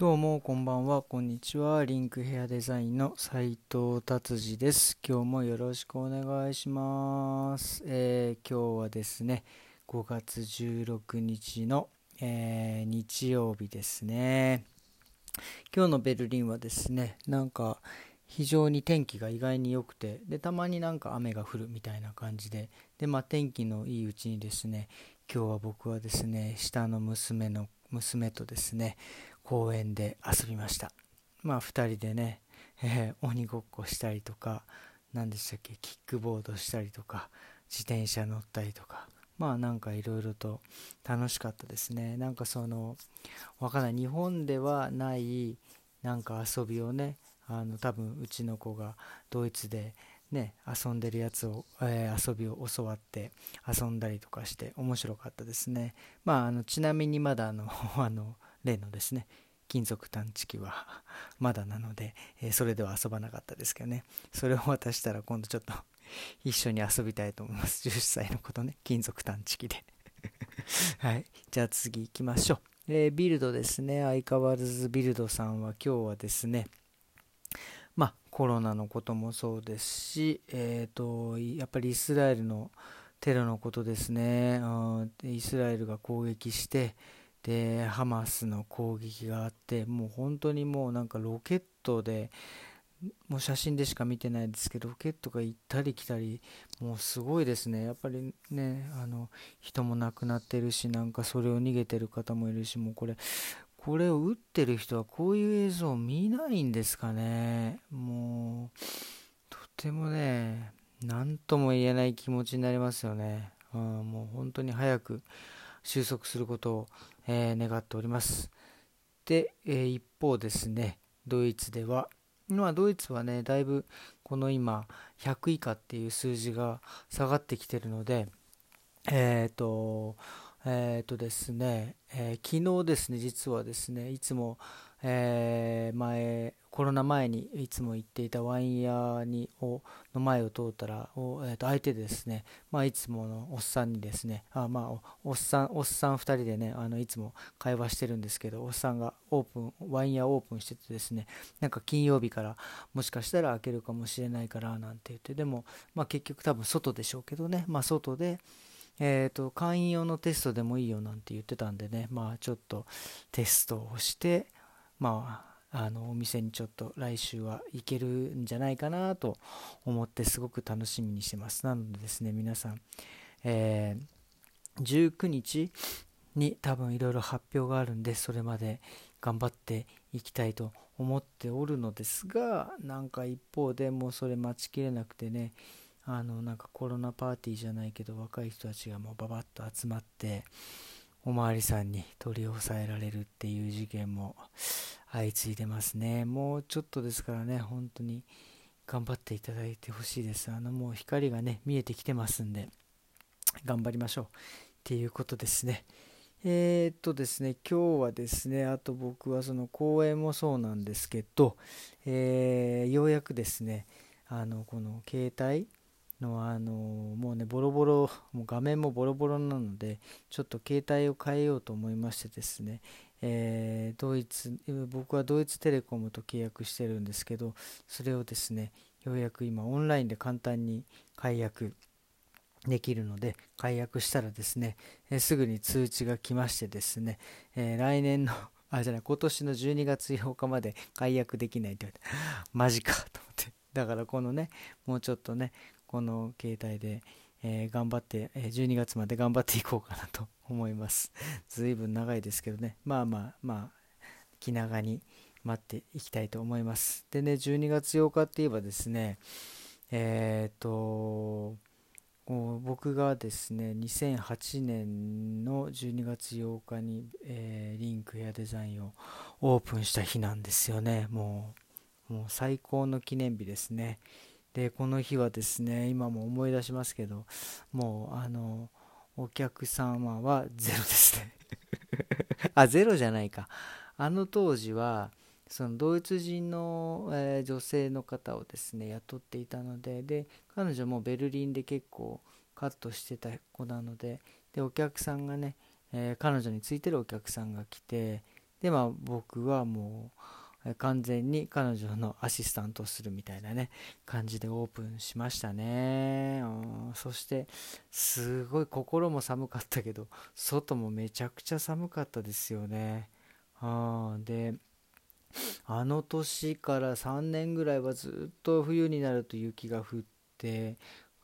どうもこんばんは、こんにちは。リンクヘアデザインの斉藤達治です。今日もよろしくお願いします。えー、今日はですね、5月16日の、えー、日曜日ですね。今日のベルリンはですね、なんか非常に天気が意外に良くて、で、たまになんか雨が降るみたいな感じで、で、まあ天気のいいうちにですね、今日は僕はですね、下の娘の娘とですね、公園で遊びました。まあ2人でね、えー、鬼ごっこしたりとか何でしたっけキックボードしたりとか自転車乗ったりとかまあなんかいろいろと楽しかったですね。なんかそのわかんない。日本ではないなんか遊びをねあの多分うちの子がドイツでね、遊んでるやつを、えー、遊びを教わって遊んだりとかして面白かったですね。まあ、あのちなみにまだあの あの例のですね金属探知機は まだなので、え、それでは遊ばなかったですけどね。それを渡したら今度ちょっと 一緒に遊びたいと思います。10歳のことね金属探知機で。はい。じゃあ次行きましょう、えー、ビルドですね。相変わらずビルドさんは今日はですねまあコロナのこともそうですしえっ、ー、とやっぱりイスラエルのテロのことですね。イスラエルが攻撃してでハマスの攻撃があってもう本当にもうなんかロケットでもう写真でしか見てないですけどロケットが行ったり来たりもうすごいですね。やっぱりねあの人も亡くなってるしなんかそれを逃げてる方もいるしもうこれこれを撃ってる人はこういう映像を見ないんですかね。もうとてもね何とも言えない気持ちになりますよね、うん、もう本当に早く収束することを、えー、願っております。で、えー、一方ですね、ドイツでは、まあ、ドイツはね、だいぶこの今、100以下っていう数字が下がってきてるので、えっ、ー、と、えっ、ー、とですね、えー、昨日ですね、実はですね、いつも、えー、前、コロナ前にいつも行っていたワイン屋にをの前を通ったらお、えー、と相手でですね、まあ、いつものおっさんにですねあ、まあ、おっさんおっさん2人でねあのいつも会話してるんですけどおっさんがオープンワイン屋オープンしててですねなんか金曜日からもしかしたら開けるかもしれないからなんて言ってでも、まあ、結局多分外でしょうけどね、まあ、外でえーと会員用のテストでもいいよなんて言ってたんでね、まあ、ちょっとテストをして、まあ、あのお店にちょっと来週は行けるんじゃないかなと思ってすごく楽しみにしてます。なのでですね皆さん、えー、19日に多分いろいろ発表があるんでそれまで頑張っていきたいと思っておるのですがなんか一方でもうそれ待ちきれなくてねあのなんかコロナパーティーじゃないけど若い人たちがもうババッと集まっておまわりさんに取り押さえられるっていう事件も相次いでますね。もうちょっとですからね、本当に頑張っていただいてほしいです。あのもう光がね、見えてきてますんで、頑張りましょう。っていうことですね。えー、っとですね、今日はですね、あと僕はその公演もそうなんですけど、えー、ようやくですね、あのこの携帯のあのもうねボロボロもう画面もボロボロなのでちょっと携帯を変えようと思いましてですね、えー、ドイツ僕はドイツテレコムと契約してるんですけどそれをですねようやく今オンラインで簡単に解約できるので解約したらですね、えー、すぐに通知が来ましてですね、えー、来年のあじゃない今年の12月8日まで解約できないって言われてマジかと思って。だからこのねもうちょっとねこの携帯で、えー、頑張って、え12月まで頑張っていこうかなと 思います。ずいぶん長いですけどね、まあまあまあ、気長に待っていきたいと思います。でね、12月8日って言えばですね、えっ、と、僕がですね、2008年の12月8日に、えー、リンクヘアデザインをオープンした日なんですよね。もう、もう最高の記念日ですね。でこの日はですね今も思い出しますけどもうあのお客様はゼロですね。あゼロじゃないか。あの当時はそのドイツ人の、えー、女性の方をですね雇っていたのでで彼女もベルリンで結構カットしてた子なのででお客さんがね、えー、彼女についてるお客さんが来てでまあ僕はもう完全に彼女のアシスタントをするみたいなね感じでオープンしましたね、うん、そしてすごい心も寒かったけど外もめちゃくちゃ寒かったですよね、うん、であの年から3年ぐらいはずっと冬になると雪が降って、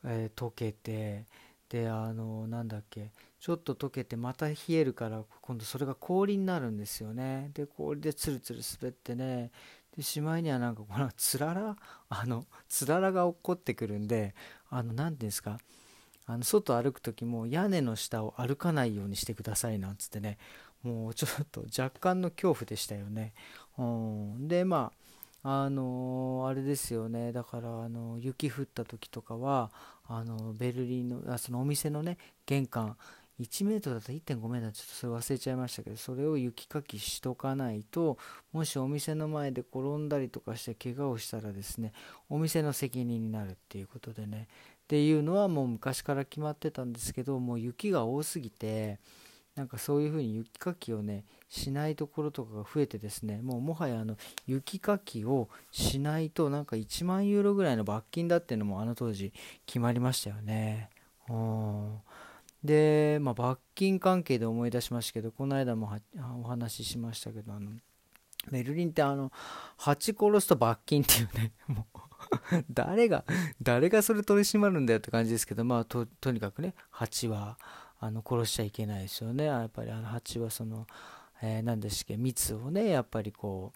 えー、溶けてであのなんだっけちょっと溶けてまた冷えるから今度それが氷になるんですよね。で氷でツルツル滑ってね。でしまいにはなんかこのつららあのつららが落っこってくるんであの何て言うんですか。あの外歩く時も屋根の下を歩かないようにしてくださいなんつってね。もうちょっと若干の恐怖でしたよね。うん、でまああのー、あれですよね。だからあの雪降った時とかはあのベルリンのあそのお店のね玄関1メートルだったら1.5メートルちょっとそれ忘れちゃいましたけどそれを雪かきしとかないともしお店の前で転んだりとかして怪我をしたらですねお店の責任になるっていうことでねっていうのはもう昔から決まってたんですけどもう雪が多すぎてなんかそういう風に雪かきをねしないところとかが増えてですねもうもはやあの雪かきをしないとなんか1万ユーロぐらいの罰金だっていうのもあの当時決まりましたよね。うんで、まあ、罰金関係で思い出しましたけどこの間もお話ししましたけどあのベルリンってあの蜂殺すと罰金っていうね もう誰が誰がそれ取り締まるんだよって感じですけどまあとにかくね蜂はあの殺しちゃいけないですよね。やっぱりあの蜂はその、えー、何ですっけ蜜をねやっぱりこ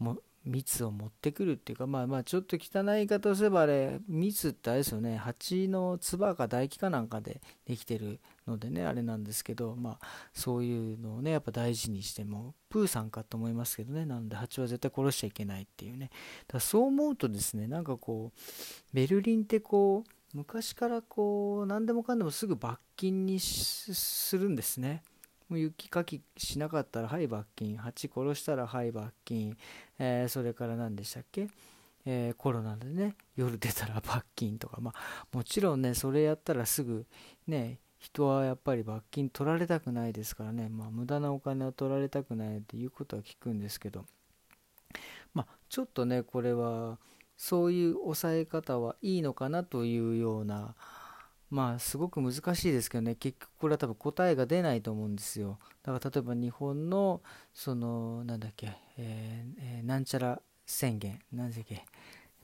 うも蜜を持ってくるっていうかまあまあちょっと汚い言い方をすればあれ蜜ってあれですよね。蜂の唾か唾液かなんかでできてるのでねあれなんですけどまあそういうのをねやっぱ大事にしてもプーさんかと思いますけどね。なので蜂は絶対殺しちゃいけないっていうね。だそう思うとですねなんかこうベルリンってこう昔からこう何でもかんでもすぐ罰金にするんですね。もう雪かきしなかったらはい罰金。蜂殺したらはい罰金、えー、それから何でしたっけ？えー、コロナでね夜出たら罰金とか。まあもちろんねそれやったらすぐね人はやっぱり罰金取られたくないですからね。まあ無駄なお金を取られたくないっていうことは聞くんですけど。まあちょっとねこれはそういう抑え方はいいのかなというようなまあすごく難しいですけどね。結局これは多分答えが出ないと思うんですよ。だから例えば日本のそのなんだっけ、えー、なんちゃら宣言。なんだっけ。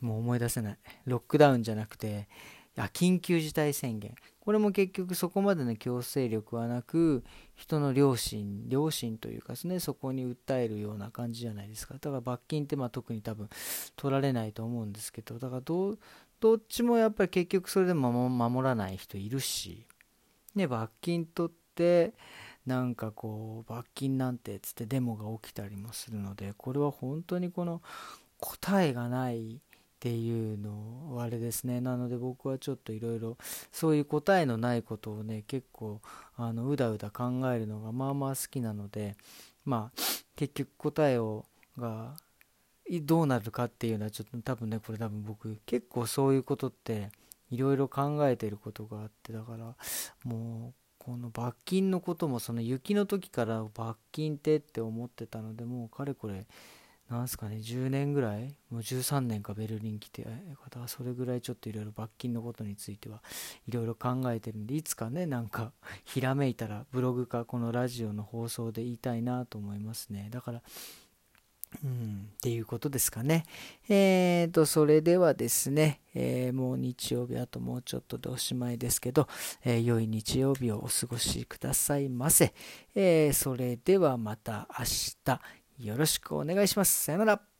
もう思い出せない。ロックダウンじゃなくてあ緊急事態宣言。これも結局そこまでの強制力はなく人の良心良心というかですねそこに訴えるような感じじゃないですか。だから罰金ってまあ特に多分取られないと思うんですけど。だからどうどっちもやっぱり結局それでも守らない人いるし、ね、罰金取ってなんかこう罰金なんてつってデモが起きたりもするのでこれは本当にこの答えがないっていうのあれですね。なので僕はちょっといろいろそういう答えのないことをね結構あのうだうだ考えるのがまあまあ好きなのでまあ結局答えをがどうなるかっていうのはちょっと多分ねこれ多分僕結構そういうことっていろいろ考えてることがあってだからもうこの罰金のこともその雪の時から罰金ってって思ってたのでもうかれこれなんすかね、10年ぐらい、もう13年かベルリン来て、それぐらいちょっといろいろ罰金のことについてはいろいろ考えてるんで、いつかね、なんかひらめいたらブログかこのラジオの放送で言いたいなと思いますね。だから、うん、っていうことですかね。えーと、それではですね、えー、もう日曜日あともうちょっとでおしまいですけど、えー、良い日曜日をお過ごしくださいませ。え、それではまた明日。よろしくお願いします。さよなら。